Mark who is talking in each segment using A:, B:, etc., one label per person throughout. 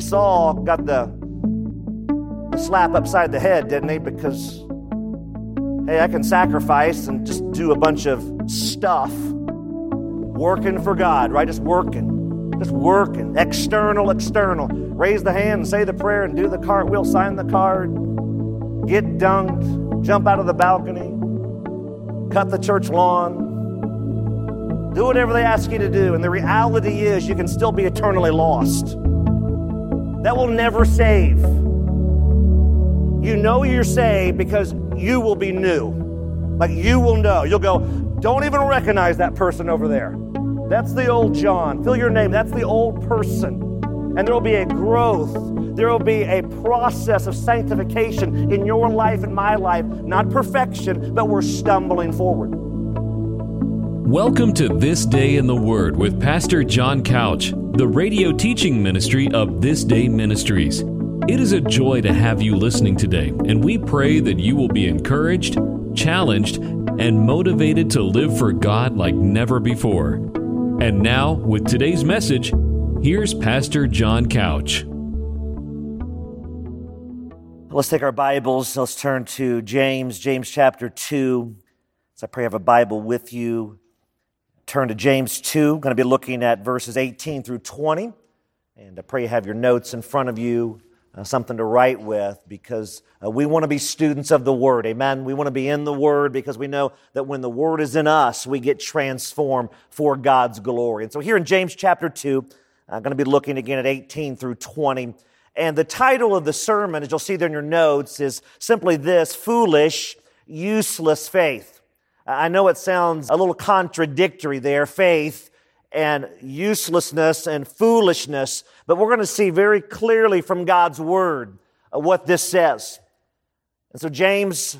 A: see Saul got the, the slap upside the head, didn't he? Because, hey, I can sacrifice and just do a bunch of stuff working for God, right? Just working, just working. External, external. Raise the hand and say the prayer and do the cartwheel, sign the card, get dunked, jump out of the balcony, cut the church lawn, do whatever they ask you to do. And the reality is, you can still be eternally lost. That will never save. You know you're saved because you will be new. Like you will know. You'll go, don't even recognize that person over there. That's the old John. Fill your name. That's the old person. And there will be a growth. There will be a process of sanctification in your life and my life. Not perfection, but we're stumbling forward.
B: Welcome to This Day in the Word with Pastor John Couch, the radio teaching ministry of This Day Ministries. It is a joy to have you listening today, and we pray that you will be encouraged, challenged, and motivated to live for God like never before. And now, with today's message, here's Pastor John Couch.
A: Let's take our Bibles. Let's turn to James, James chapter 2. So I pray you have a Bible with you. Turn to James 2. I'm going to be looking at verses 18 through 20. And I pray you have your notes in front of you, uh, something to write with, because uh, we want to be students of the Word. Amen. We want to be in the Word because we know that when the Word is in us, we get transformed for God's glory. And so here in James chapter 2, I'm going to be looking again at 18 through 20. And the title of the sermon, as you'll see there in your notes, is simply this Foolish, Useless Faith. I know it sounds a little contradictory there, faith and uselessness and foolishness, but we're going to see very clearly from God's word uh, what this says. And so, James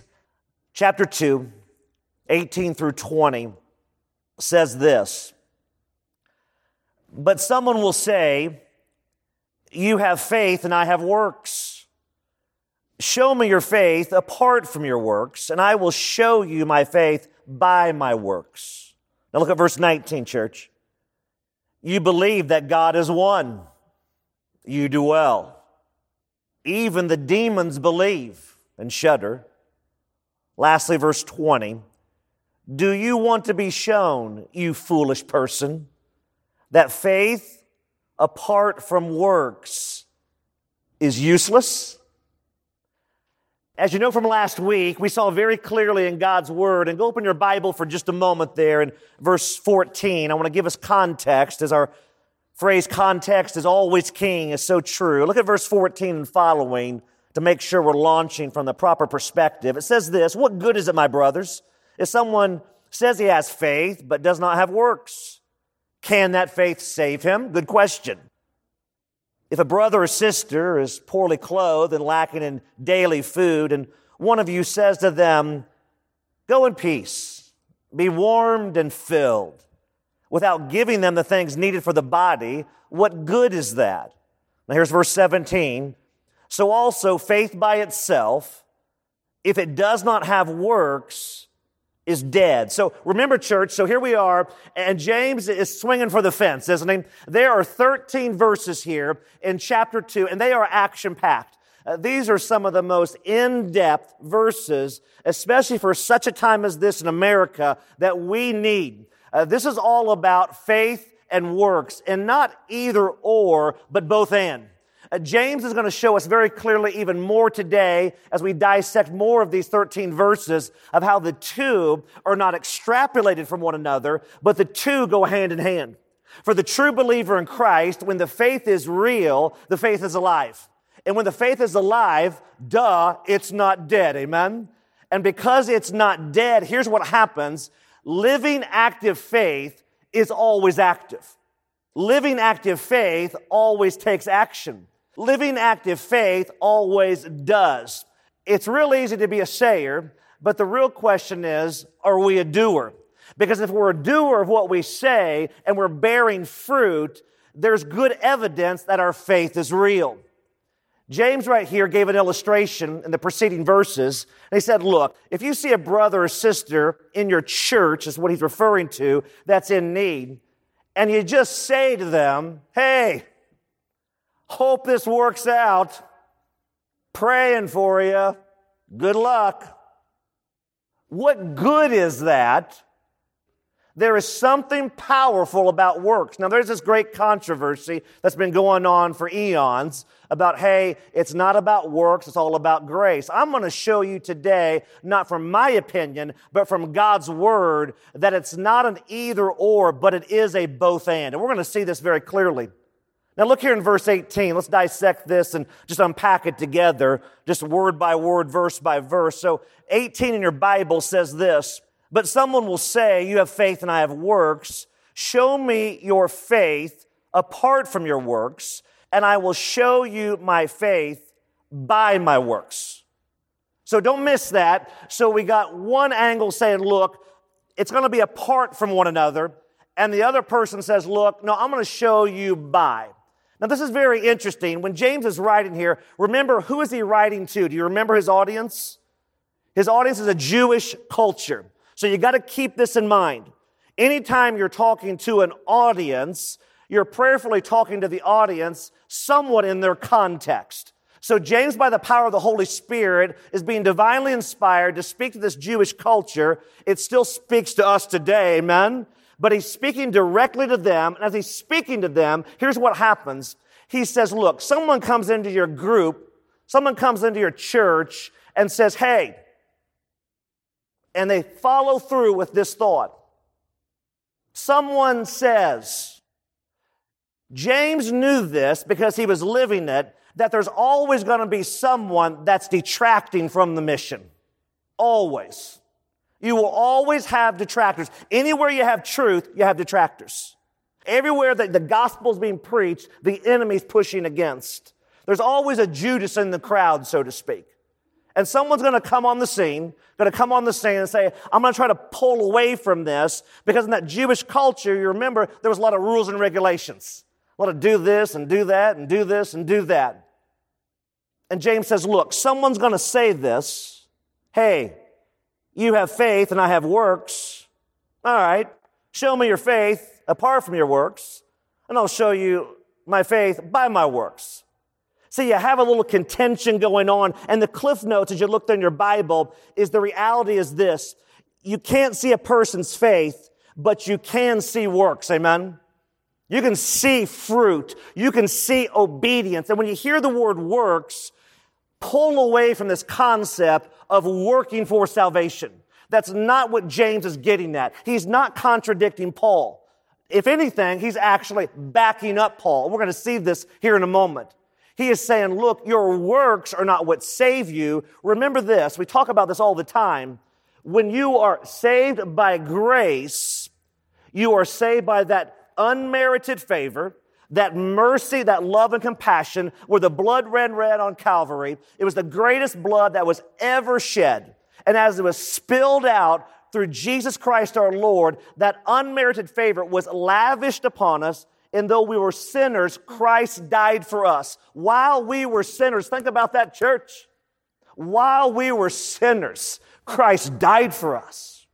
A: chapter 2, 18 through 20 says this But someone will say, You have faith and I have works. Show me your faith apart from your works, and I will show you my faith by my works. Now look at verse 19, church. You believe that God is one. You do well. Even the demons believe and shudder. Lastly, verse 20. Do you want to be shown, you foolish person, that faith apart from works is useless? As you know from last week, we saw very clearly in God's Word, and go open your Bible for just a moment there in verse 14. I want to give us context as our phrase context is always king is so true. Look at verse 14 and following to make sure we're launching from the proper perspective. It says this, what good is it, my brothers, if someone says he has faith but does not have works? Can that faith save him? Good question. If a brother or sister is poorly clothed and lacking in daily food, and one of you says to them, Go in peace, be warmed and filled, without giving them the things needed for the body, what good is that? Now here's verse 17. So also, faith by itself, if it does not have works, is dead. So remember, church, so here we are, and James is swinging for the fence, isn't he? There are 13 verses here in chapter 2, and they are action packed. Uh, these are some of the most in-depth verses, especially for such a time as this in America, that we need. Uh, this is all about faith and works, and not either or, but both and. Uh, James is going to show us very clearly even more today as we dissect more of these 13 verses of how the two are not extrapolated from one another, but the two go hand in hand. For the true believer in Christ, when the faith is real, the faith is alive. And when the faith is alive, duh, it's not dead. Amen? And because it's not dead, here's what happens. Living active faith is always active. Living active faith always takes action. Living active faith always does. It's real easy to be a sayer, but the real question is, are we a doer? Because if we're a doer of what we say and we're bearing fruit, there's good evidence that our faith is real. James, right here, gave an illustration in the preceding verses. And he said, Look, if you see a brother or sister in your church, is what he's referring to, that's in need, and you just say to them, Hey, Hope this works out. Praying for you. Good luck. What good is that? There is something powerful about works. Now, there's this great controversy that's been going on for eons about, hey, it's not about works, it's all about grace. I'm going to show you today, not from my opinion, but from God's word, that it's not an either or, but it is a both and. And we're going to see this very clearly. Now, look here in verse 18. Let's dissect this and just unpack it together, just word by word, verse by verse. So, 18 in your Bible says this But someone will say, You have faith and I have works. Show me your faith apart from your works, and I will show you my faith by my works. So, don't miss that. So, we got one angle saying, Look, it's going to be apart from one another. And the other person says, Look, no, I'm going to show you by. Now, this is very interesting. When James is writing here, remember who is he writing to? Do you remember his audience? His audience is a Jewish culture. So you got to keep this in mind. Anytime you're talking to an audience, you're prayerfully talking to the audience somewhat in their context. So James, by the power of the Holy Spirit, is being divinely inspired to speak to this Jewish culture. It still speaks to us today, amen? But he's speaking directly to them. And as he's speaking to them, here's what happens. He says, look, someone comes into your group, someone comes into your church and says, hey, and they follow through with this thought. Someone says, James knew this because he was living it, that there's always going to be someone that's detracting from the mission. Always. You will always have detractors. Anywhere you have truth, you have detractors. Everywhere that the gospel is being preached, the enemy's pushing against. There's always a Judas in the crowd, so to speak. And someone's going to come on the scene, going to come on the scene and say, I'm going to try to pull away from this because in that Jewish culture, you remember there was a lot of rules and regulations. A lot of do this and do that and do this and do that. And James says, look, someone's going to say this. Hey, you have faith and I have works. All right. Show me your faith apart from your works, and I'll show you my faith by my works. See, you have a little contention going on, and the cliff notes as you looked in your Bible is the reality is this. You can't see a person's faith, but you can see works. Amen. You can see fruit. You can see obedience. And when you hear the word works, pull away from this concept of working for salvation. That's not what James is getting at. He's not contradicting Paul. If anything, he's actually backing up Paul. We're going to see this here in a moment. He is saying, look, your works are not what save you. Remember this. We talk about this all the time. When you are saved by grace, you are saved by that unmerited favor that mercy, that love and compassion where the blood ran red on Calvary. It was the greatest blood that was ever shed. And as it was spilled out through Jesus Christ our Lord, that unmerited favor was lavished upon us. And though we were sinners, Christ died for us. While we were sinners, think about that church. While we were sinners, Christ died for us.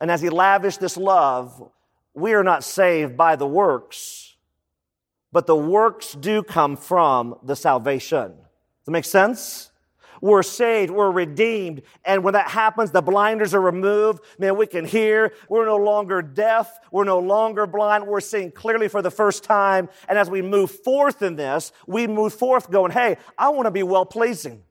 A: And as he lavished this love, we are not saved by the works but the works do come from the salvation. Does that make sense? We're saved, we're redeemed, and when that happens, the blinders are removed. Man, we can hear. We're no longer deaf. We're no longer blind. We're seeing clearly for the first time. And as we move forth in this, we move forth going, hey, I want to be well pleasing.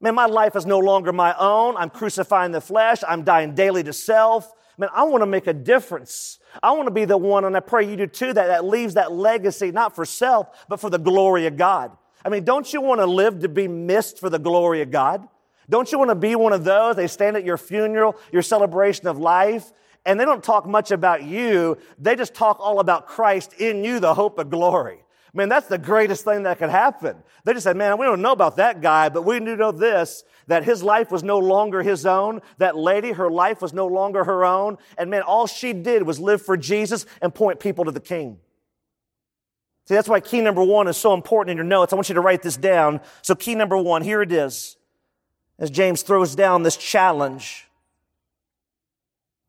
A: Man, my life is no longer my own. I'm crucifying the flesh. I'm dying daily to self. Man, I want to make a difference. I want to be the one, and I pray you do too, that, that leaves that legacy not for self, but for the glory of God. I mean, don't you want to live to be missed for the glory of God? Don't you want to be one of those? They stand at your funeral, your celebration of life, and they don't talk much about you. They just talk all about Christ in you, the hope of glory. Man, that's the greatest thing that could happen. They just said, man, we don't know about that guy, but we do know this, that his life was no longer his own. That lady, her life was no longer her own. And man, all she did was live for Jesus and point people to the King. See, that's why key number one is so important in your notes. I want you to write this down. So key number one, here it is. As James throws down this challenge.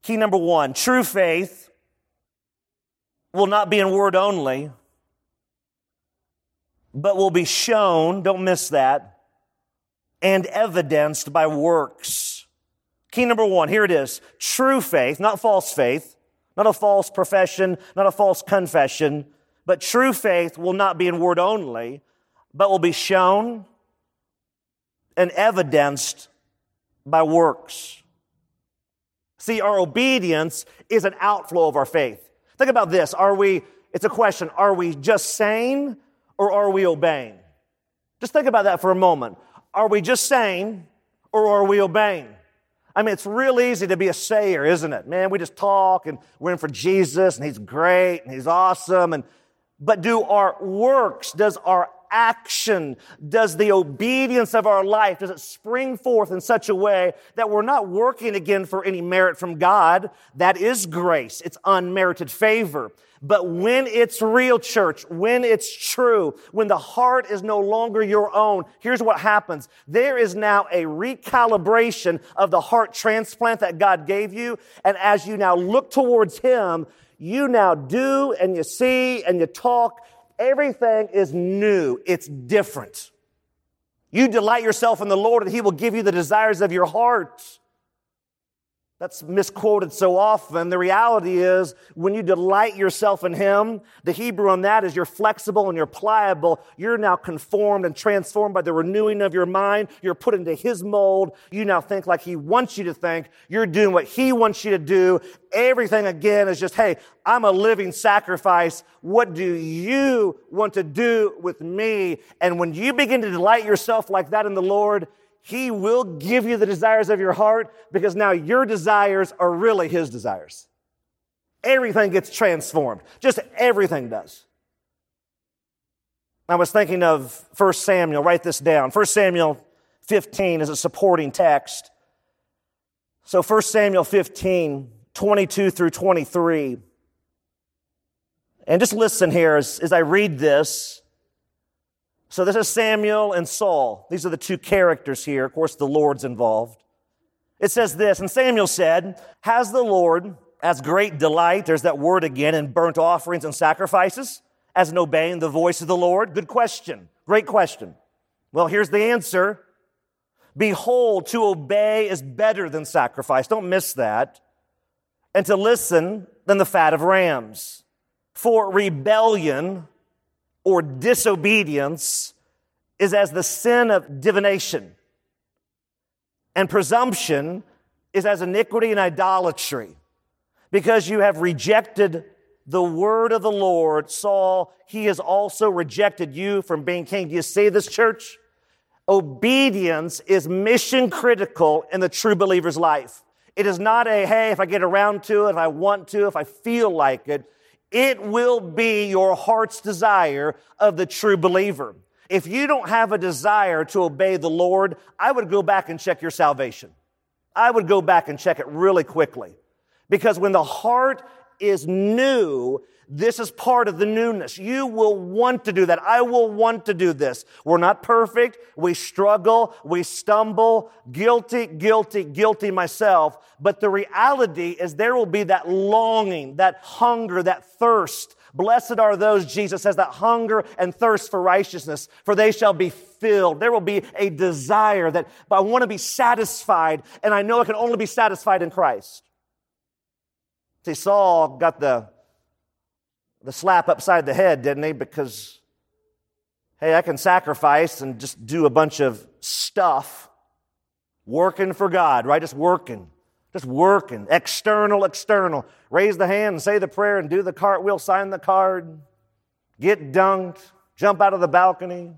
A: Key number one, true faith will not be in word only but will be shown, don't miss that, and evidenced by works. Key number one, here it is. True faith, not false faith, not a false profession, not a false confession, but true faith will not be in word only, but will be shown and evidenced by works. See, our obedience is an outflow of our faith. Think about this. Are we, it's a question, are we just saying or are we obeying? Just think about that for a moment. Are we just saying or are we obeying? I mean, it's real easy to be a sayer, isn't it? Man, we just talk and we're in for Jesus and he's great and he's awesome. And, but do our works, does our action, does the obedience of our life, does it spring forth in such a way that we're not working again for any merit from God? That is grace. It's unmerited favor. But when it's real church, when it's true, when the heart is no longer your own, here's what happens. There is now a recalibration of the heart transplant that God gave you. And as you now look towards Him, you now do and you see and you talk. Everything is new. It's different. You delight yourself in the Lord and He will give you the desires of your heart. That's misquoted so often. The reality is, when you delight yourself in Him, the Hebrew on that is you're flexible and you're pliable. You're now conformed and transformed by the renewing of your mind. You're put into His mold. You now think like He wants you to think. You're doing what He wants you to do. Everything again is just, hey, I'm a living sacrifice. What do you want to do with me? And when you begin to delight yourself like that in the Lord, he will give you the desires of your heart because now your desires are really His desires. Everything gets transformed. Just everything does. I was thinking of 1 Samuel, write this down. 1 Samuel 15 is a supporting text. So 1 Samuel 15, 22 through 23. And just listen here as, as I read this. So this is Samuel and Saul. These are the two characters here. Of course, the Lord's involved. It says this, and Samuel said, Has the Lord as great delight, there's that word again, in burnt offerings and sacrifices, as in obeying the voice of the Lord? Good question. Great question. Well, here's the answer. Behold, to obey is better than sacrifice. Don't miss that. And to listen than the fat of rams. For rebellion or disobedience is as the sin of divination. And presumption is as iniquity and idolatry. Because you have rejected the word of the Lord, Saul, he has also rejected you from being king. Do you see this, church? Obedience is mission critical in the true believer's life. It is not a, hey, if I get around to it, if I want to, if I feel like it. It will be your heart's desire of the true believer. If you don't have a desire to obey the Lord, I would go back and check your salvation. I would go back and check it really quickly. Because when the heart is new, this is part of the newness. You will want to do that. I will want to do this. We're not perfect. We struggle. We stumble. Guilty, guilty, guilty myself. But the reality is there will be that longing, that hunger, that thirst. Blessed are those, Jesus says, that hunger and thirst for righteousness, for they shall be filled. There will be a desire that I want to be satisfied, and I know I can only be satisfied in Christ. See, Saul got the the slap upside the head, didn't he? Because, hey, I can sacrifice and just do a bunch of stuff working for God, right? Just working. Just working. External, external. Raise the hand say the prayer and do the cartwheel, sign the card, get dunked, jump out of the balcony,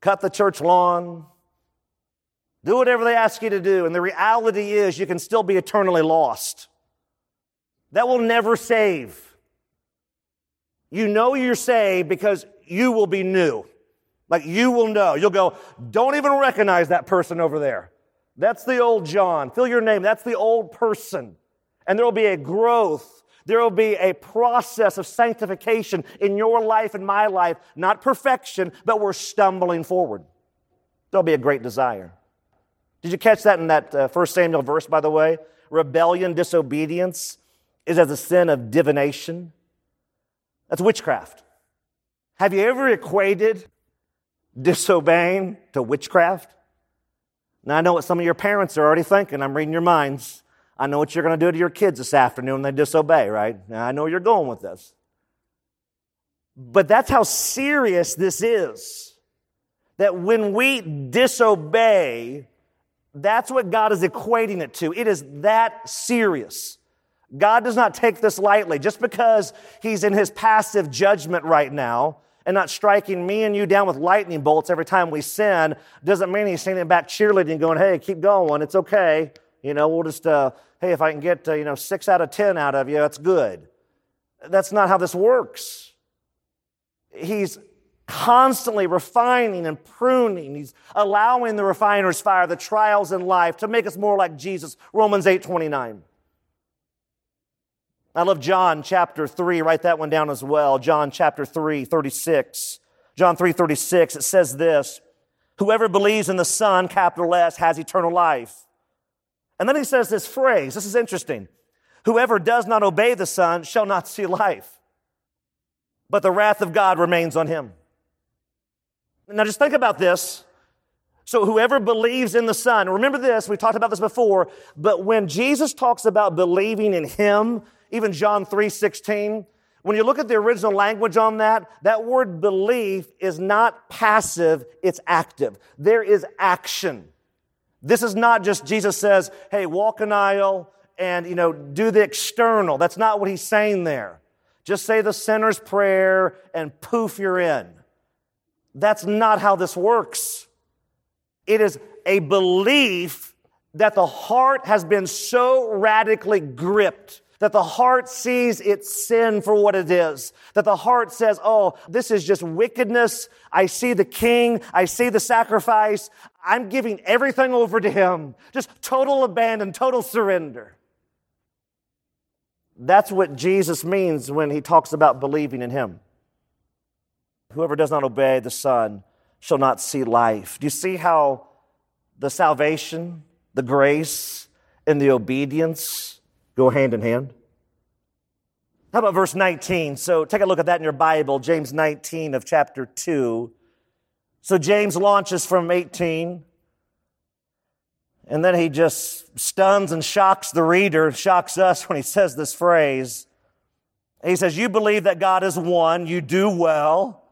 A: cut the church lawn, do whatever they ask you to do. And the reality is you can still be eternally lost. That will never save. You know you're saved because you will be new. Like you will know. You'll go, don't even recognize that person over there. That's the old John. Fill your name. That's the old person. And there will be a growth. There will be a process of sanctification in your life and my life. Not perfection, but we're stumbling forward. There'll be a great desire. Did you catch that in that uh, first Samuel verse, by the way? Rebellion, disobedience is as a sin of divination. That's witchcraft. Have you ever equated disobeying to witchcraft? Now, I know what some of your parents are already thinking. I'm reading your minds. I know what you're going to do to your kids this afternoon when they disobey, right? Now, I know where you're going with this. But that's how serious this is. That when we disobey, that's what God is equating it to. It is that serious. God does not take this lightly. Just because He's in His passive judgment right now and not striking me and you down with lightning bolts every time we sin doesn't mean He's standing back cheerleading going, hey, keep going. It's okay. You know, we'll just, uh, hey, if I can get, uh, you know, six out of 10 out of you, that's good. That's not how this works. He's constantly refining and pruning. He's allowing the refiner's fire, the trials in life to make us more like Jesus. Romans 8 29. I love John chapter 3. Write that one down as well. John chapter 3, 36. John 3, 36. It says this Whoever believes in the Son, capital S, has eternal life. And then he says this phrase. This is interesting. Whoever does not obey the Son shall not see life, but the wrath of God remains on him. Now just think about this. So whoever believes in the Son, remember this, we talked about this before, but when Jesus talks about believing in Him, even John 3 16, when you look at the original language on that, that word belief is not passive, it's active. There is action. This is not just Jesus says, hey, walk an aisle and, you know, do the external. That's not what he's saying there. Just say the sinner's prayer and poof, you're in. That's not how this works. It is a belief that the heart has been so radically gripped that the heart sees its sin for what it is. That the heart says, oh, this is just wickedness. I see the king. I see the sacrifice. I'm giving everything over to him. Just total abandon, total surrender. That's what Jesus means when he talks about believing in him. Whoever does not obey the Son shall not see life. Do you see how the salvation, the grace, and the obedience go hand in hand? How about verse 19? So take a look at that in your Bible, James 19 of chapter 2. So James launches from 18, and then he just stuns and shocks the reader, shocks us when he says this phrase. He says, You believe that God is one, you do well.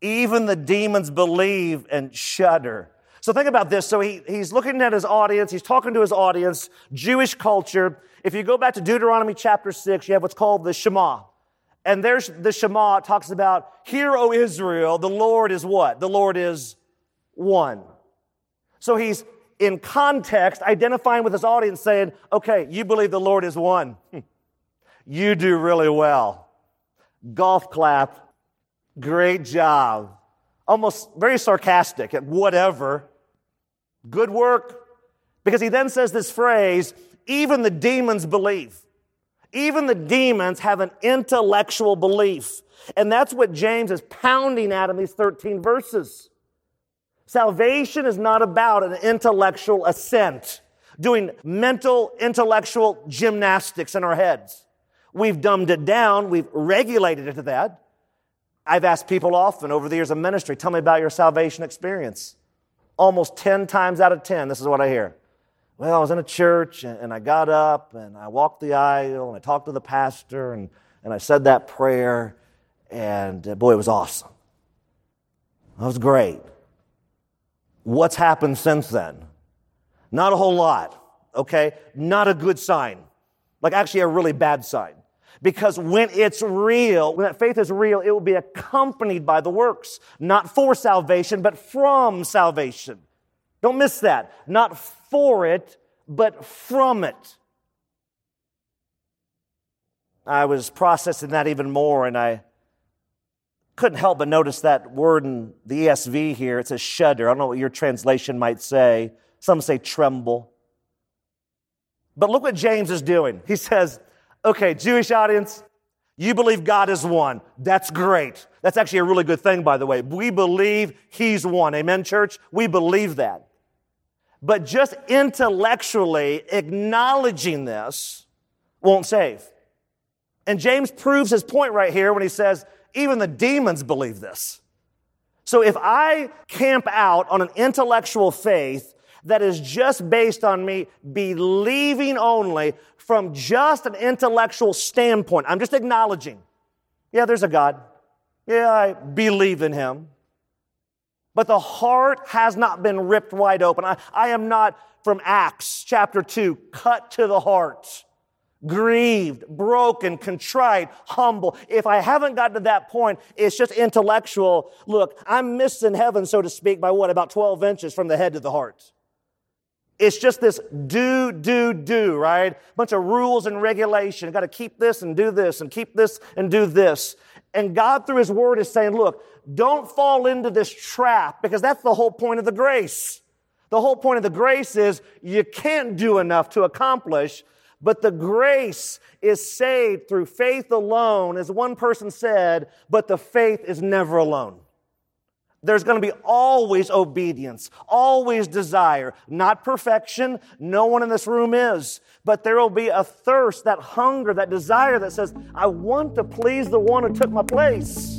A: Even the demons believe and shudder. So think about this. So he, he's looking at his audience, he's talking to his audience, Jewish culture. If you go back to Deuteronomy chapter 6, you have what's called the Shema. And there's the Shema talks about, Hear, O Israel, the Lord is what? The Lord is one. So he's in context identifying with his audience saying, okay, you believe the Lord is one. you do really well. Golf clap Great job. Almost very sarcastic at whatever. Good work. Because he then says this phrase, even the demons believe. Even the demons have an intellectual belief. And that's what James is pounding at in these 13 verses. Salvation is not about an intellectual assent, doing mental, intellectual gymnastics in our heads. We've dumbed it down, we've regulated it to that. I've asked people often over the years of ministry, tell me about your salvation experience. Almost 10 times out of 10, this is what I hear. Well, I was in a church and, and I got up and I walked the aisle and I talked to the pastor and, and I said that prayer and uh, boy, it was awesome. That was great. What's happened since then? Not a whole lot, okay? Not a good sign. Like actually a really bad sign. Because when it's real, when that faith is real, it will be accompanied by the works. Not for salvation, but from salvation. Don't miss that. Not for it, but from it. I was processing that even more, and I couldn't help but notice that word in the ESV here. It says shudder. I don't know what your translation might say. Some say tremble. But look what James is doing. He says, Okay, Jewish audience, you believe God is one. That's great. That's actually a really good thing, by the way. We believe He's one. Amen, church? We believe that. But just intellectually acknowledging this won't save. And James proves his point right here when he says, Even the demons believe this. So if I camp out on an intellectual faith that is just based on me believing only from just an intellectual standpoint, I'm just acknowledging, yeah, there's a God. Yeah, I believe in him. But the heart has not been ripped wide open. I, I am not from Acts chapter 2, cut to the heart grieved, broken, contrite, humble. If I haven't gotten to that point, it's just intellectual. Look, I'm missing heaven, so to speak, by what? About 12 inches from the head to the heart. It's just this do, do, do, right? Bunch of rules and regulation. Got to keep this and do this and keep this and do this. And God, through His Word, is saying, look, don't fall into this trap because that's the whole point of the grace. The whole point of the grace is you can't do enough to accomplish but the grace is saved through faith alone, as one person said, but the faith is never alone. There's going to be always obedience, always desire, not perfection. No one in this room is, but there will be a thirst, that hunger, that desire that says, I want to please the one who took my place.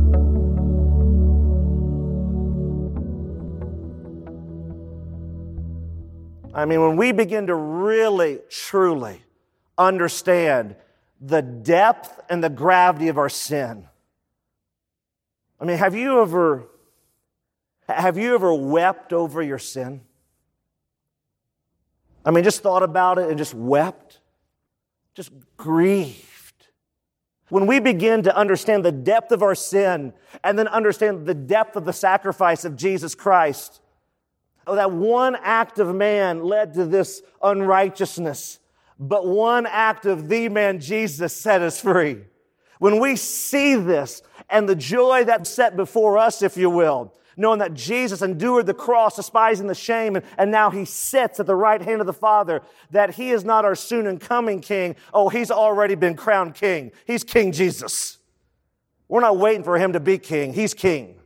A: I mean, when we begin to really, truly understand the depth and the gravity of our sin. I mean, have you ever have you ever wept over your sin? I mean, just thought about it and just wept, just grieved. When we begin to understand the depth of our sin and then understand the depth of the sacrifice of Jesus Christ, Oh, that one act of man led to this unrighteousness, but one act of the man Jesus set us free. When we see this and the joy that's set before us, if you will, knowing that Jesus endured the cross, despising the shame, and, and now he sits at the right hand of the Father, that he is not our soon and coming king. Oh, he's already been crowned king. He's King Jesus. We're not waiting for him to be king. He's king.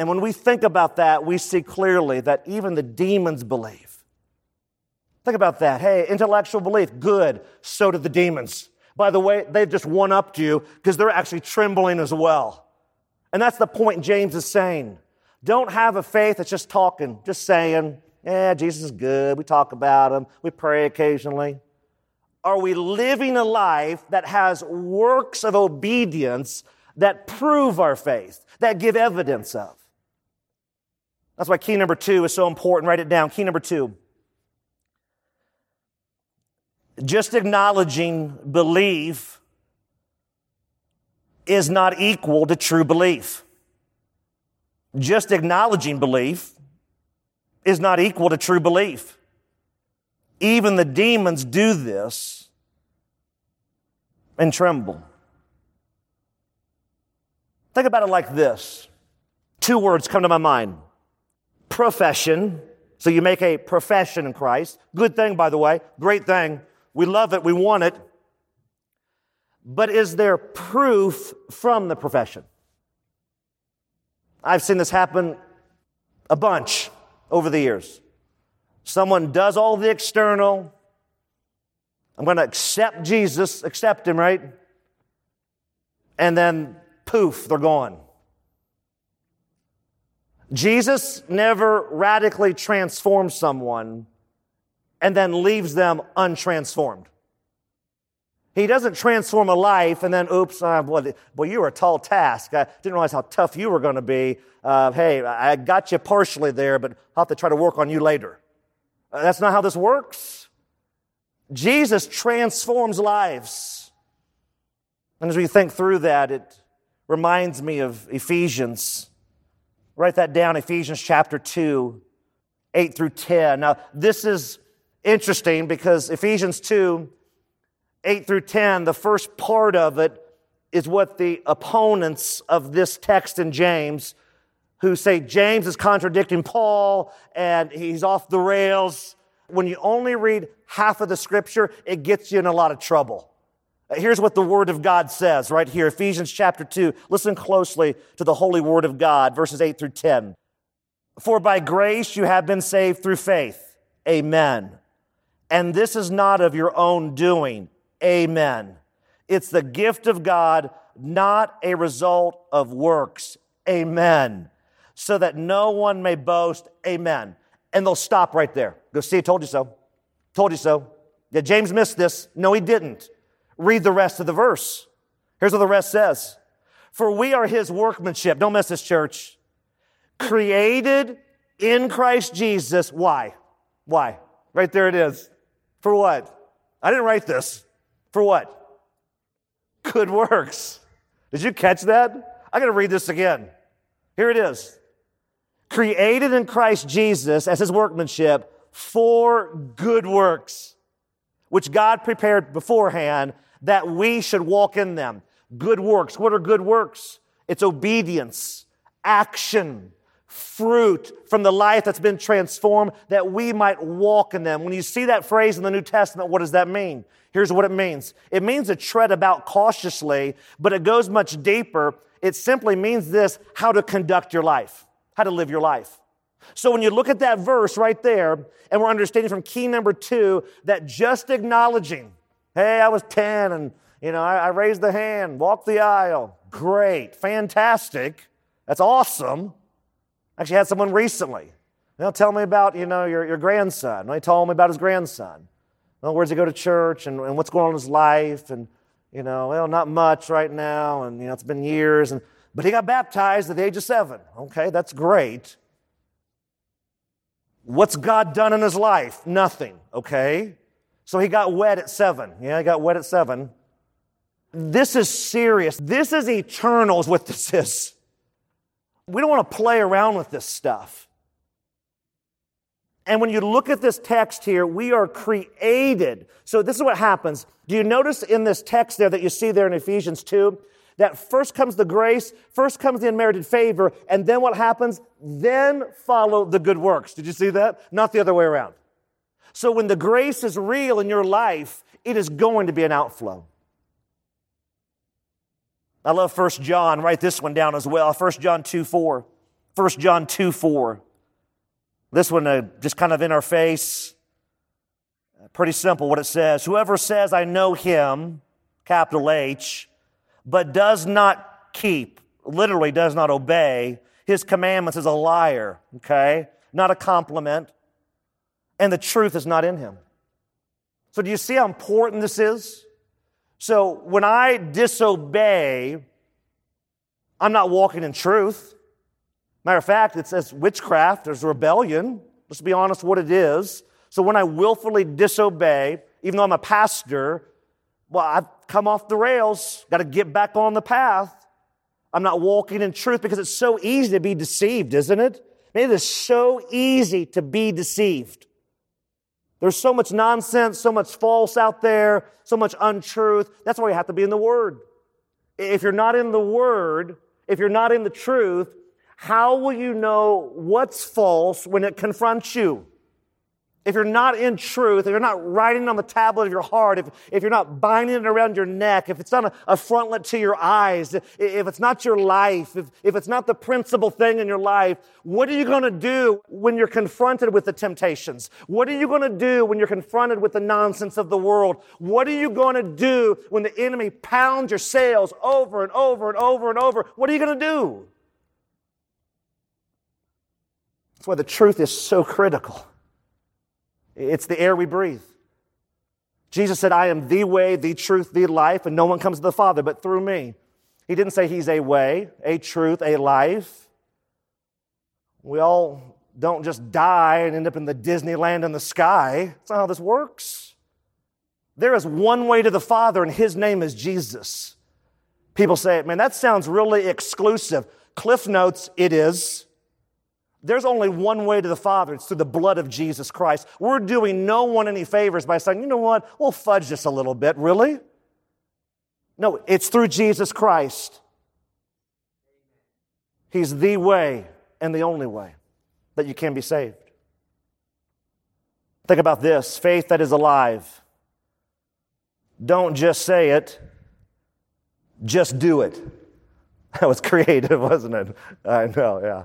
A: And when we think about that, we see clearly that even the demons believe. Think about that. Hey, intellectual belief, good. So do the demons. By the way, they've just one upped you because they're actually trembling as well. And that's the point James is saying. Don't have a faith that's just talking, just saying, yeah, Jesus is good. We talk about him. We pray occasionally. Are we living a life that has works of obedience that prove our faith, that give evidence of? That's why key number two is so important. Write it down. Key number two. Just acknowledging belief is not equal to true belief. Just acknowledging belief is not equal to true belief. Even the demons do this and tremble. Think about it like this. Two words come to my mind profession. So you make a profession in Christ. Good thing, by the way. Great thing. We love it. We want it. But is there proof from the profession? I've seen this happen a bunch over the years. Someone does all the external. I'm going to accept Jesus, accept him, right? And then poof, they're gone. Jesus never radically transforms someone and then leaves them untransformed. He doesn't transform a life and then, oops, uh, boy, boy, you were a tall task. I didn't realize how tough you were going to be. Uh, hey, I got you partially there, but I'll have to try to work on you later. Uh, that's not how this works. Jesus transforms lives. And as we think through that, it reminds me of Ephesians Write that down, Ephesians chapter 2, 8 through 10. Now, this is interesting because Ephesians 2, 8 through 10, the first part of it is what the opponents of this text in James, who say James is contradicting Paul and he's off the rails. When you only read half of the scripture, it gets you in a lot of trouble. Uh, here's what the Word of God says right here, Ephesians chapter 2. Listen closely to the holy Word of God, verses 8 through 10. For by grace you have been saved through faith. Amen. And this is not of your own doing. Amen. It's the gift of God, not a result of works. Amen. So that no one may boast. Amen. And they'll stop right there. Go see, I told you so. Told you so. Yeah, James missed this. No, he didn't. Read the rest of the verse. Here's what the rest says. For we are his workmanship. Don't miss this, church. Created in Christ Jesus. Why? Why? Right there it is. For what? I didn't write this. For what? Good works. Did you catch that? I got to read this again. Here it is. Created in Christ Jesus as his workmanship for good works, which God prepared beforehand that we should walk in them. Good works. What are good works? It's obedience, action, fruit from the life that's been transformed that we might walk in them. When you see that phrase in the New Testament, what does that mean? Here's what it means. It means to tread about cautiously, but it goes much deeper. It simply means this, how to conduct your life, how to live your life. So when you look at that verse right there, and we're understanding from key number two that just acknowledging, hey, I was 10 and, you know, I, I raised the hand, walked the aisle. Great, fantastic. That's awesome. I actually, had someone recently. They'll tell me about, you know, your, your grandson. They told me about his grandson. Well, where does he go to church and, and what's going on in his life? And, you know, well, not much right now. And, you know, it's been years. And, but he got baptized at the age of seven. Okay, that's great. What's God done in his life? Nothing. Okay. So he got wet at seven. Yeah, he got wet at seven. This is serious. This is eternal, is what this is. We don't want to play around with this stuff. And when you look at this text here, we are created. So this is what happens. Do you notice in this text there that you see there in Ephesians 2 that first comes the grace, first comes the unmerited favor, and then what happens? Then follow the good works. Did you see that? Not the other way around. So when the grace is real in your life, it is going to be an outflow. I love 1 John. Write this one down as well. 1 John 2 4. 1 John 2 4. This one uh, just kind of in our face. Pretty simple what it says. Whoever says, I know him, capital H, but does not keep, literally does not obey his commandments is a liar, okay? Not a compliment. And the truth is not in him. So, do you see how important this is? So when I disobey, I'm not walking in truth. Matter of fact, it says witchcraft, there's rebellion. Let's be honest what it is. So when I willfully disobey, even though I'm a pastor, well, I've come off the rails, got to get back on the path. I'm not walking in truth because it's so easy to be deceived, isn't it? It is so easy to be deceived. There's so much nonsense, so much false out there, so much untruth. That's why you have to be in the Word. If you're not in the Word, if you're not in the truth, how will you know what's false when it confronts you? If you're not in truth, if you're not writing on the tablet of your heart, if, if you're not binding it around your neck, if it's not a, a frontlet to your eyes, if, if it's not your life, if, if it's not the principal thing in your life, what are you going to do when you're confronted with the temptations? What are you going to do when you're confronted with the nonsense of the world? What are you going to do when the enemy pounds your sails over and over and over and over? What are you going to do? That's why the truth is so critical. It's the air we breathe. Jesus said, I am the way, the truth, the life, and no one comes to the Father but through me. He didn't say he's a way, a truth, a life. We all don't just die and end up in the Disneyland in the sky. That's not how this works. There is one way to the Father, and his name is Jesus. People say, man, that sounds really exclusive. Cliff notes, it is. There's only one way to the Father. It's through the blood of Jesus Christ. We're doing no one any favors by saying, you know what, we'll fudge this a little bit. Really? No, it's through Jesus Christ. He's the way and the only way that you can be saved. Think about this faith that is alive. Don't just say it, just do it. That was creative, wasn't it? I know, yeah.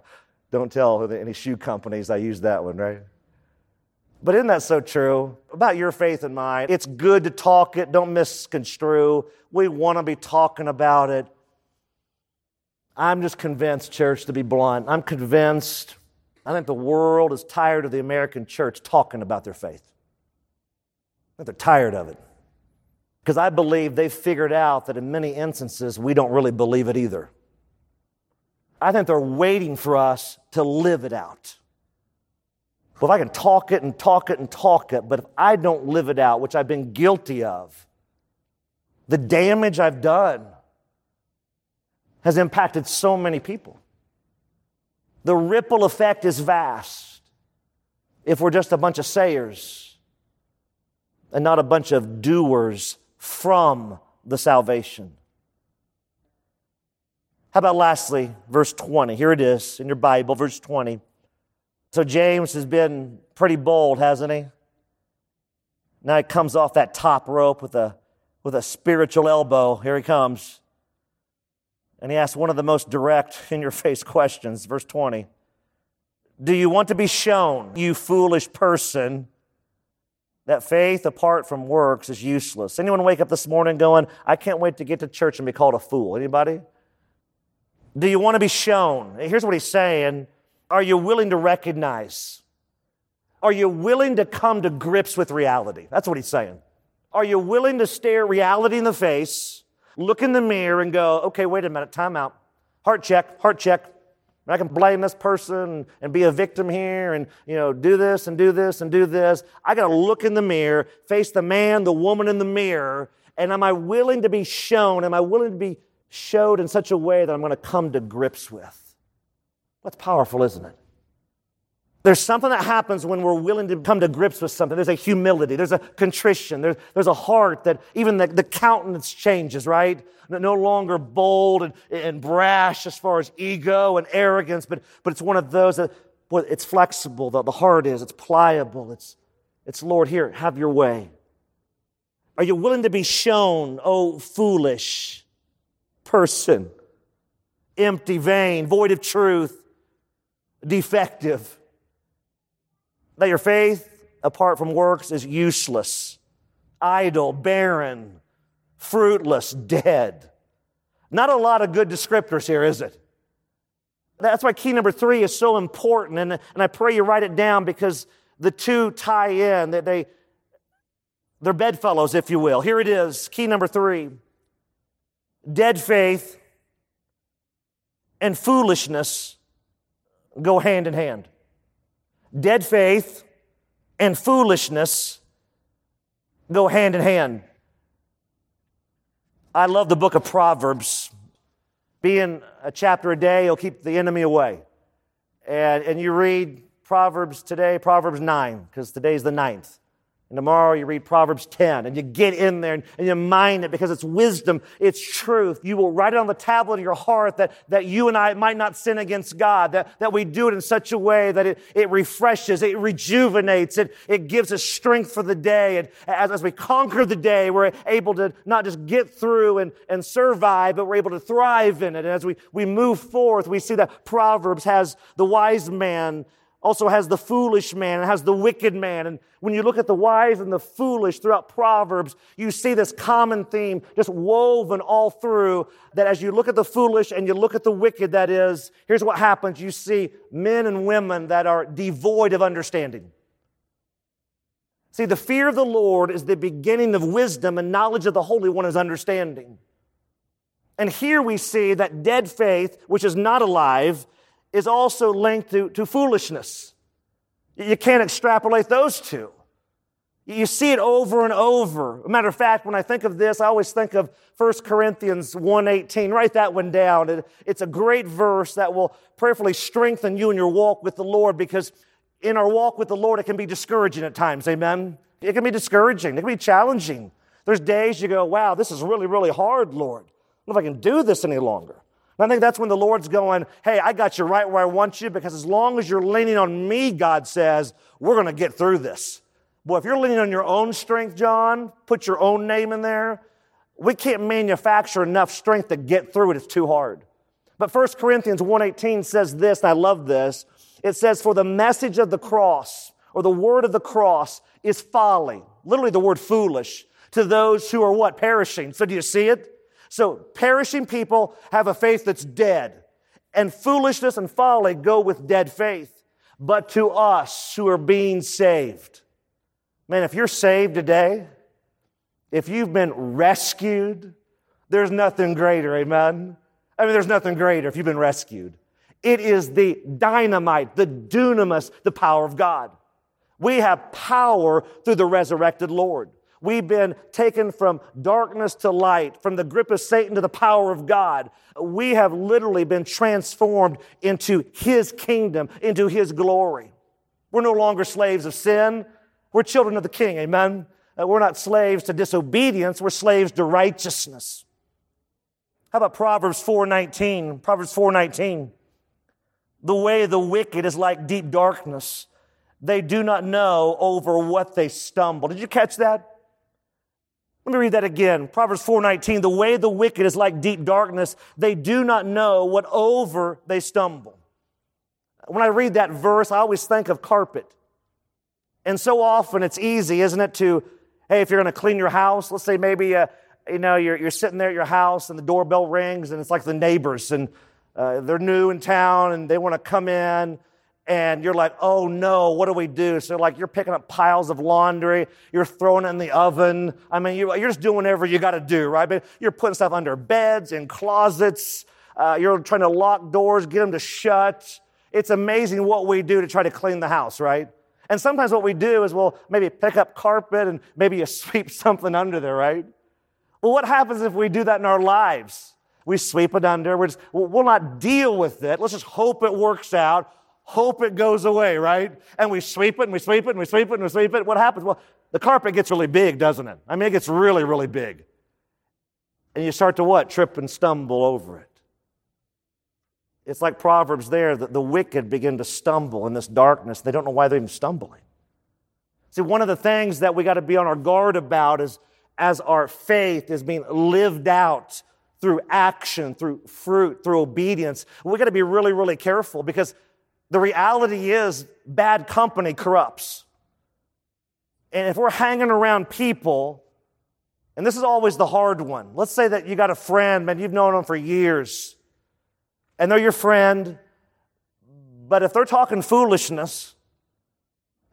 A: Don't tell any shoe companies I used that one, right? But isn't that so true? About your faith and mine. It's good to talk it, don't misconstrue. We want to be talking about it. I'm just convinced, church, to be blunt, I'm convinced. I think the world is tired of the American church talking about their faith. They're tired of it. Because I believe they've figured out that in many instances, we don't really believe it either. I think they're waiting for us to live it out. Well, if I can talk it and talk it and talk it, but if I don't live it out, which I've been guilty of, the damage I've done has impacted so many people. The ripple effect is vast if we're just a bunch of sayers and not a bunch of doers from the salvation. How about lastly, verse 20? Here it is in your Bible, verse 20. So James has been pretty bold, hasn't he? Now he comes off that top rope with a, with a spiritual elbow. Here he comes. And he asks one of the most direct, in your face questions. Verse 20 Do you want to be shown, you foolish person, that faith apart from works is useless? Anyone wake up this morning going, I can't wait to get to church and be called a fool? Anybody? Do you want to be shown? Here's what he's saying Are you willing to recognize? Are you willing to come to grips with reality? That's what he's saying. Are you willing to stare reality in the face, look in the mirror, and go, okay, wait a minute, time out. Heart check, heart check. I can blame this person and be a victim here and, you know, do this and do this and do this. I got to look in the mirror, face the man, the woman in the mirror, and am I willing to be shown? Am I willing to be showed in such a way that I'm going to come to grips with. That's powerful, isn't it? There's something that happens when we're willing to come to grips with something. There's a humility, there's a contrition, there's, there's a heart that even the, the countenance changes, right? No longer bold and, and brash as far as ego and arrogance, but, but it's one of those that well, it's flexible, the, the heart is, it's pliable, it's, it's Lord, here, have your way. Are you willing to be shown, oh, foolish? Person. Empty, vain, void of truth, defective. That your faith apart from works is useless, idle, barren, fruitless, dead. Not a lot of good descriptors here, is it? That's why key number three is so important. And, and I pray you write it down because the two tie in, that they, they're bedfellows, if you will. Here it is, key number three dead faith and foolishness go hand in hand. Dead faith and foolishness go hand in hand. I love the book of Proverbs. Being a chapter a day, will keep the enemy away. And, and you read Proverbs today, Proverbs 9, because today's the ninth. And tomorrow you read Proverbs 10 and you get in there and, you mind it because it's wisdom, it's truth. You will write it on the tablet of your heart that, that you and I might not sin against God, that, that we do it in such a way that it, it refreshes, it rejuvenates, it, it gives us strength for the day. And as, as we conquer the day, we're able to not just get through and, and survive, but we're able to thrive in it. And as we, we move forth, we see that Proverbs has the wise man also has the foolish man and has the wicked man. And when you look at the wise and the foolish throughout Proverbs, you see this common theme just woven all through that as you look at the foolish and you look at the wicked, that is, here's what happens. You see men and women that are devoid of understanding. See, the fear of the Lord is the beginning of wisdom and knowledge of the Holy One is understanding. And here we see that dead faith, which is not alive, is also linked to, to foolishness. You can't extrapolate those two. You see it over and over. A matter of fact, when I think of this, I always think of 1 Corinthians 1.18. Write that one down. It's a great verse that will prayerfully strengthen you in your walk with the Lord because in our walk with the Lord, it can be discouraging at times. Amen? It can be discouraging. It can be challenging. There's days you go, wow, this is really, really hard, Lord. I don't know if I can do this any longer. And I think that's when the Lord's going, hey, I got you right where I want you because as long as you're leaning on me, God says, we're going to get through this. Boy, if you're leaning on your own strength, John, put your own name in there, we can't manufacture enough strength to get through it. It's too hard. But 1 Corinthians 1.18 says this, and I love this. It says, for the message of the cross, or the word of the cross, is folly. Literally the word foolish to those who are what? Perishing. So do you see it? So perishing people have a faith that's dead. And foolishness and folly go with dead faith. But to us who are being saved, Man, if you're saved today, if you've been rescued, there's nothing greater, amen? I mean, there's nothing greater if you've been rescued. It is the dynamite, the dunamis, the power of God. We have power through the resurrected Lord. We've been taken from darkness to light, from the grip of Satan to the power of God. We have literally been transformed into His kingdom, into His glory. We're no longer slaves of sin. We're children of the King, amen? Uh, we're not slaves to disobedience, we're slaves to righteousness. How about Proverbs 4:19? Proverbs 4:19. The way of the wicked is like deep darkness. They do not know over what they stumble. Did you catch that? Let me read that again. Proverbs 4:19. The way of the wicked is like deep darkness. They do not know what over they stumble. When I read that verse, I always think of carpet. And so often it's easy, isn't it, to, hey, if you're going to clean your house, let's say maybe, uh, you know, you're, you're sitting there at your house and the doorbell rings and it's like the neighbors and uh, they're new in town and they want to come in and you're like, oh no, what do we do? So like you're picking up piles of laundry, you're throwing it in the oven. I mean, you're, just doing whatever you got to do, right? But you're putting stuff under beds, in closets. Uh, you're trying to lock doors, get them to shut. It's amazing what we do to try to clean the house, right? And sometimes what we do is we'll maybe pick up carpet and maybe you sweep something under there, right? Well, what happens if we do that in our lives? We sweep it under. We're just, we'll not deal with it. Let's just hope it works out. Hope it goes away, right? And we sweep it and we sweep it and we sweep it and we sweep it. What happens? Well, the carpet gets really big, doesn't it? I mean, it gets really, really big. And you start to what? Trip and stumble over it. It's like Proverbs there that the wicked begin to stumble in this darkness. They don't know why they're even stumbling. See, one of the things that we got to be on our guard about is as our faith is being lived out through action, through fruit, through obedience, we got to be really, really careful because the reality is bad company corrupts. And if we're hanging around people, and this is always the hard one, let's say that you got a friend, man, you've known them for years and they're your friend, but if they're talking foolishness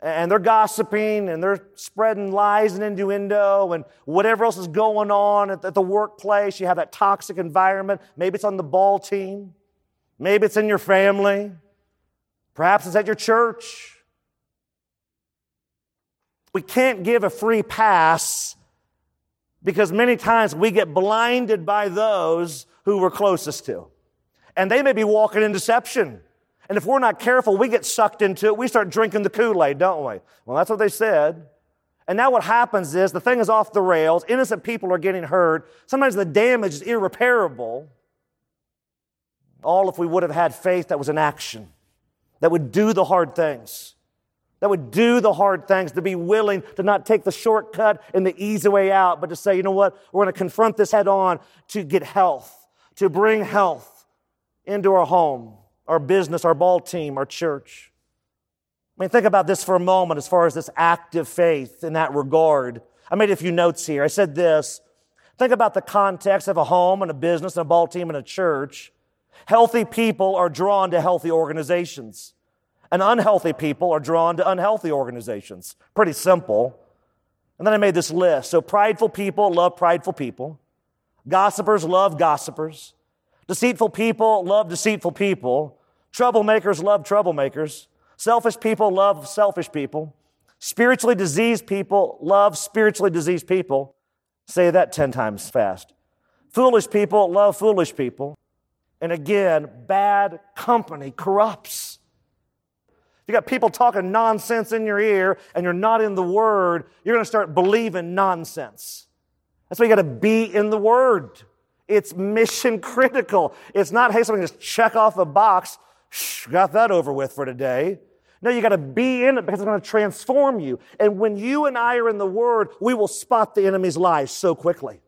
A: and they're gossiping and they're spreading lies and innuendo and whatever else is going on at the workplace, you have that toxic environment. Maybe it's on the ball team, maybe it's in your family, perhaps it's at your church. We can't give a free pass because many times we get blinded by those who we're closest to and they may be walking in deception. And if we're not careful, we get sucked into it. We start drinking the Kool Aid, don't we? Well, that's what they said. And now what happens is the thing is off the rails. Innocent people are getting hurt. Sometimes the damage is irreparable. All if we would have had faith that was in action, that would do the hard things, that would do the hard things, to be willing to not take the shortcut and the easy way out, but to say, you know what, we're going to confront this head on to get health, to bring health into our home, our business, our ball team, our church. I mean, think about this for a moment as far as this active faith in that regard. I made a few notes here. I said this think about the context of a home and a business and a ball team and a church. Healthy people are drawn to healthy organizations, and unhealthy people are drawn to unhealthy organizations. Pretty simple. And then I made this list. So, prideful people love prideful people, gossipers love gossipers. Deceitful people love deceitful people. Troublemakers love troublemakers. Selfish people love selfish people. Spiritually diseased people love spiritually diseased people. Say that 10 times fast. Foolish people love foolish people. And again, bad company corrupts. You got people talking nonsense in your ear and you're not in the Word, you're going to start believing nonsense. That's why you got to be in the Word. It's mission critical. It's not, hey, something just check off a box. Shh, got that over with for today. No, you got to be in it because it's going to transform you. And when you and I are in the Word, we will spot the enemy's lies so quickly.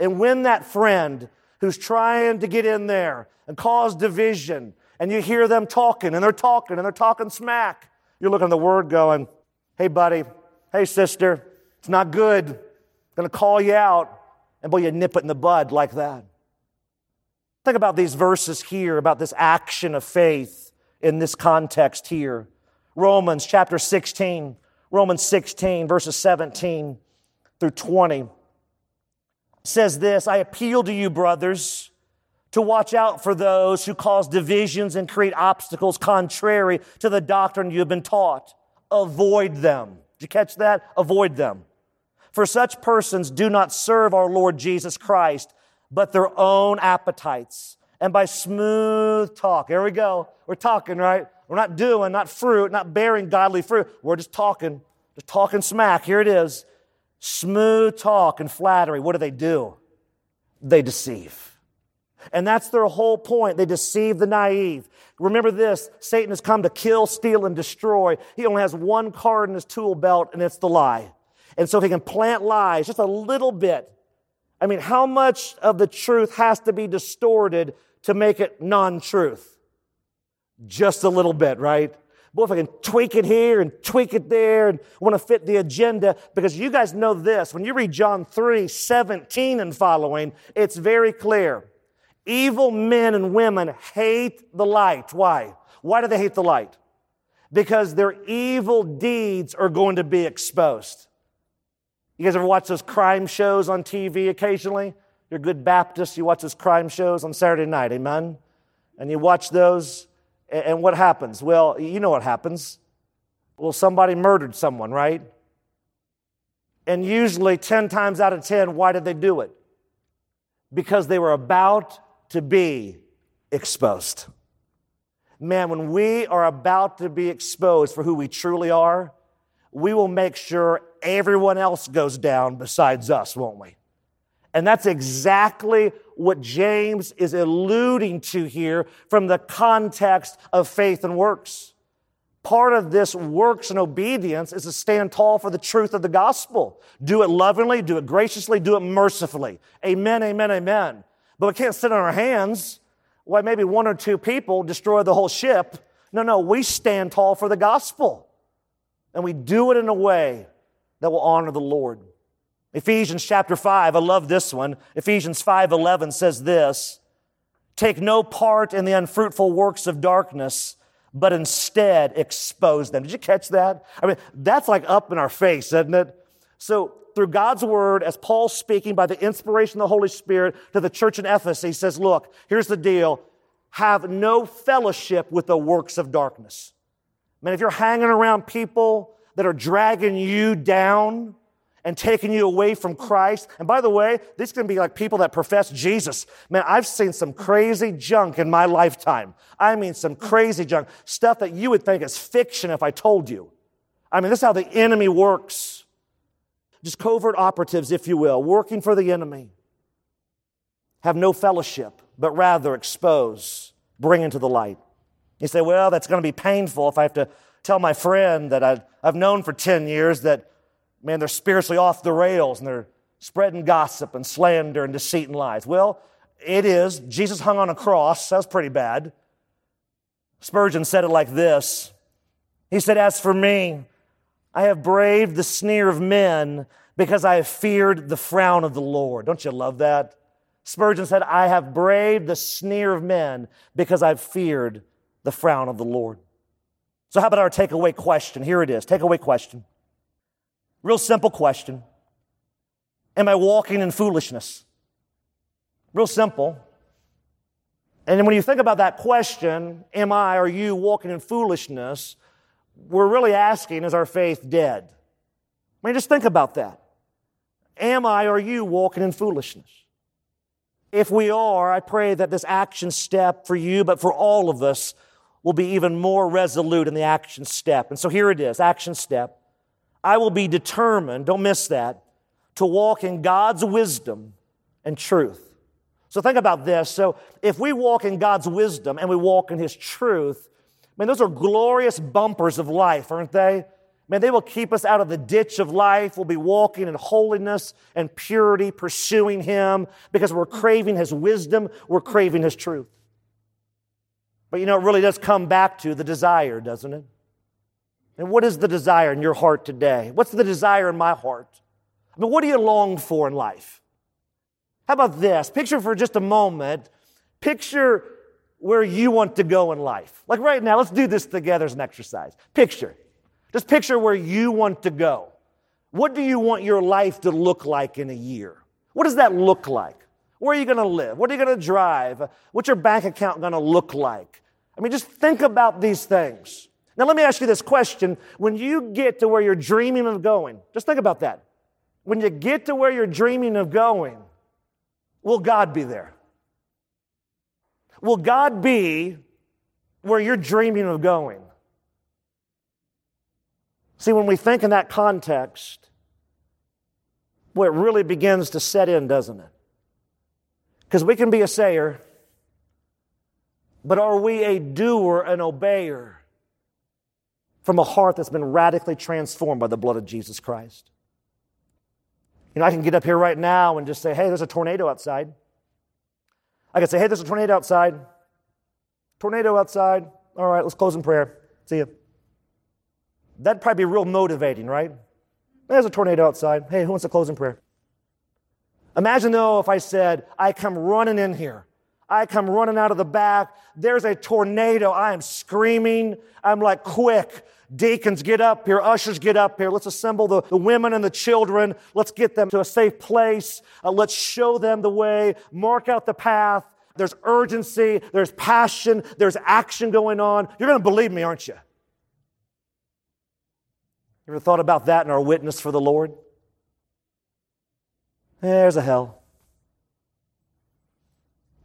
A: And when that friend who's trying to get in there and cause division, and you hear them talking, and they're talking, and they're talking smack, you're looking at the Word going, hey, buddy, hey, sister, it's not good. I'm going to call you out. And boy, you nip it in the bud like that. Think about these verses here, about this action of faith in this context here. Romans chapter 16, Romans 16, verses 17 through 20 says this I appeal to you, brothers, to watch out for those who cause divisions and create obstacles contrary to the doctrine you have been taught. Avoid them. Did you catch that? Avoid them. For such persons do not serve our Lord Jesus Christ, but their own appetites. And by smooth talk, here we go. We're talking, right? We're not doing, not fruit, not bearing godly fruit. We're just talking, just talking smack. Here it is. Smooth talk and flattery. What do they do? They deceive. And that's their whole point. They deceive the naive. Remember this Satan has come to kill, steal, and destroy. He only has one card in his tool belt, and it's the lie. And so if he can plant lies just a little bit, I mean, how much of the truth has to be distorted to make it non truth? Just a little bit, right? Boy, if I can tweak it here and tweak it there and want to fit the agenda, because you guys know this. When you read John 3 17 and following, it's very clear. Evil men and women hate the light. Why? Why do they hate the light? Because their evil deeds are going to be exposed. You guys ever watch those crime shows on TV occasionally? You're good Baptists, you watch those crime shows on Saturday night, amen? And you watch those, and what happens? Well, you know what happens. Well, somebody murdered someone, right? And usually, 10 times out of 10, why did they do it? Because they were about to be exposed. Man, when we are about to be exposed for who we truly are, we will make sure everyone else goes down besides us, won't we? And that's exactly what James is alluding to here from the context of faith and works. Part of this works and obedience is to stand tall for the truth of the gospel. Do it lovingly, do it graciously, do it mercifully. Amen, amen, amen. But we can't sit on our hands. Why maybe one or two people destroy the whole ship. No, no, we stand tall for the gospel. And we do it in a way that will honor the Lord. Ephesians chapter 5, I love this one. Ephesians 5:11 says this, "Take no part in the unfruitful works of darkness, but instead expose them." Did you catch that? I mean, that's like up in our face, isn't it? So, through God's word, as Paul's speaking by the inspiration of the Holy Spirit to the church in Ephesus, he says, "Look, here's the deal. Have no fellowship with the works of darkness." Man, if you're hanging around people that are dragging you down and taking you away from Christ, and by the way, these can be like people that profess Jesus. Man, I've seen some crazy junk in my lifetime. I mean, some crazy junk. Stuff that you would think is fiction if I told you. I mean, this is how the enemy works. Just covert operatives, if you will, working for the enemy. Have no fellowship, but rather expose, bring into the light. You say, well, that's going to be painful if I have to tell my friend that I've, I've known for 10 years that, man, they're spiritually off the rails and they're spreading gossip and slander and deceit and lies. Well, it is. Jesus hung on a cross. That was pretty bad. Spurgeon said it like this He said, As for me, I have braved the sneer of men because I have feared the frown of the Lord. Don't you love that? Spurgeon said, I have braved the sneer of men because I've feared the frown of the Lord. So, how about our takeaway question? Here it is takeaway question. Real simple question Am I walking in foolishness? Real simple. And when you think about that question, am I or you walking in foolishness? We're really asking, is our faith dead? I mean, just think about that. Am I or you walking in foolishness? If we are, I pray that this action step for you, but for all of us, will be even more resolute in the action step. And so here it is action step. I will be determined, don't miss that, to walk in God's wisdom and truth. So think about this. So if we walk in God's wisdom and we walk in His truth, man, those are glorious bumpers of life, aren't they? Man, they will keep us out of the ditch of life. We'll be walking in holiness and purity, pursuing Him because we're craving His wisdom, we're craving His truth. But you know, it really does come back to the desire, doesn't it? And what is the desire in your heart today? What's the desire in my heart? I mean, what do you long for in life? How about this? Picture for just a moment, picture where you want to go in life. Like right now, let's do this together as an exercise. Picture. Just picture where you want to go. What do you want your life to look like in a year? What does that look like? Where are you going to live? What are you going to drive? What's your bank account going to look like? I mean, just think about these things. Now, let me ask you this question. When you get to where you're dreaming of going, just think about that. When you get to where you're dreaming of going, will God be there? Will God be where you're dreaming of going? See, when we think in that context, well, it really begins to set in, doesn't it? Because we can be a sayer, but are we a doer, an obeyer from a heart that's been radically transformed by the blood of Jesus Christ? You know, I can get up here right now and just say, hey, there's a tornado outside. I can say, hey, there's a tornado outside. Tornado outside. All right, let's close in prayer. See you. That'd probably be real motivating, right? There's a tornado outside. Hey, who wants to close in prayer? Imagine though if I said, I come running in here. I come running out of the back. There's a tornado. I am screaming. I'm like, quick. Deacons, get up here. Ushers, get up here. Let's assemble the, the women and the children. Let's get them to a safe place. Uh, let's show them the way. Mark out the path. There's urgency. There's passion. There's action going on. You're going to believe me, aren't you? You ever thought about that in our witness for the Lord? There's a hell.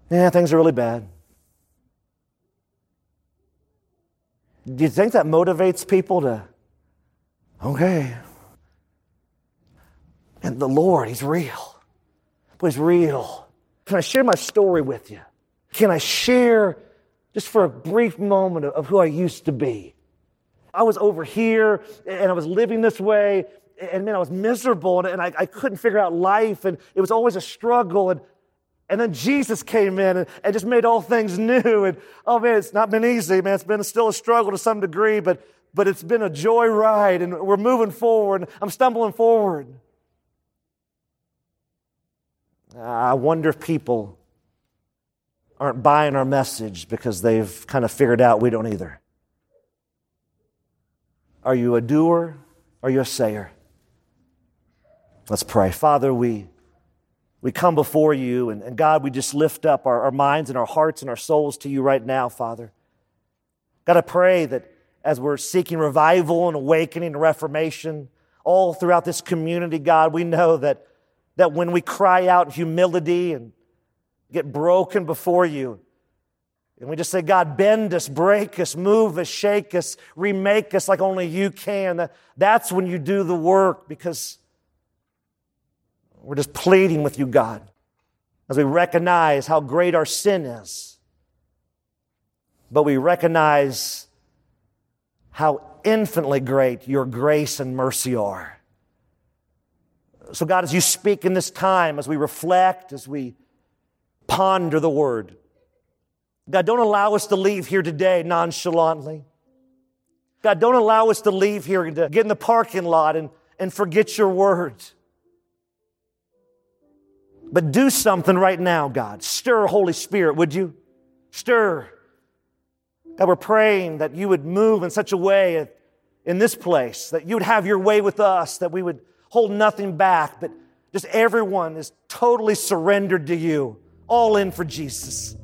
A: Yeah, things are really bad. Do you think that motivates people to, okay? And the Lord, He's real. But He's real. Can I share my story with you? Can I share just for a brief moment of who I used to be? I was over here and I was living this way, and man, I was miserable and I, I couldn't figure out life, and it was always a struggle. And, and then Jesus came in and, and just made all things new. And oh man, it's not been easy, man. It's been still a struggle to some degree, but, but it's been a joy ride, and we're moving forward. I'm stumbling forward. Ah, I wonder if people aren't buying our message because they've kind of figured out we don't either. Are you a doer? Are you a sayer? Let's pray. Father, we, we come before you, and, and God, we just lift up our, our minds and our hearts and our souls to you right now, Father. God, I pray that as we're seeking revival and awakening and reformation all throughout this community, God, we know that, that when we cry out humility and get broken before you, and we just say, God, bend us, break us, move us, shake us, remake us like only you can. That's when you do the work because we're just pleading with you, God, as we recognize how great our sin is. But we recognize how infinitely great your grace and mercy are. So, God, as you speak in this time, as we reflect, as we ponder the word, God, don't allow us to leave here today nonchalantly. God, don't allow us to leave here to get in the parking lot and, and forget your words. But do something right now, God. Stir, Holy Spirit, would you? Stir. God, we're praying that you would move in such a way in this place, that you would have your way with us, that we would hold nothing back, but just everyone is totally surrendered to you, all in for Jesus.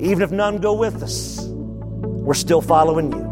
A: Even if none go with us, we're still following you.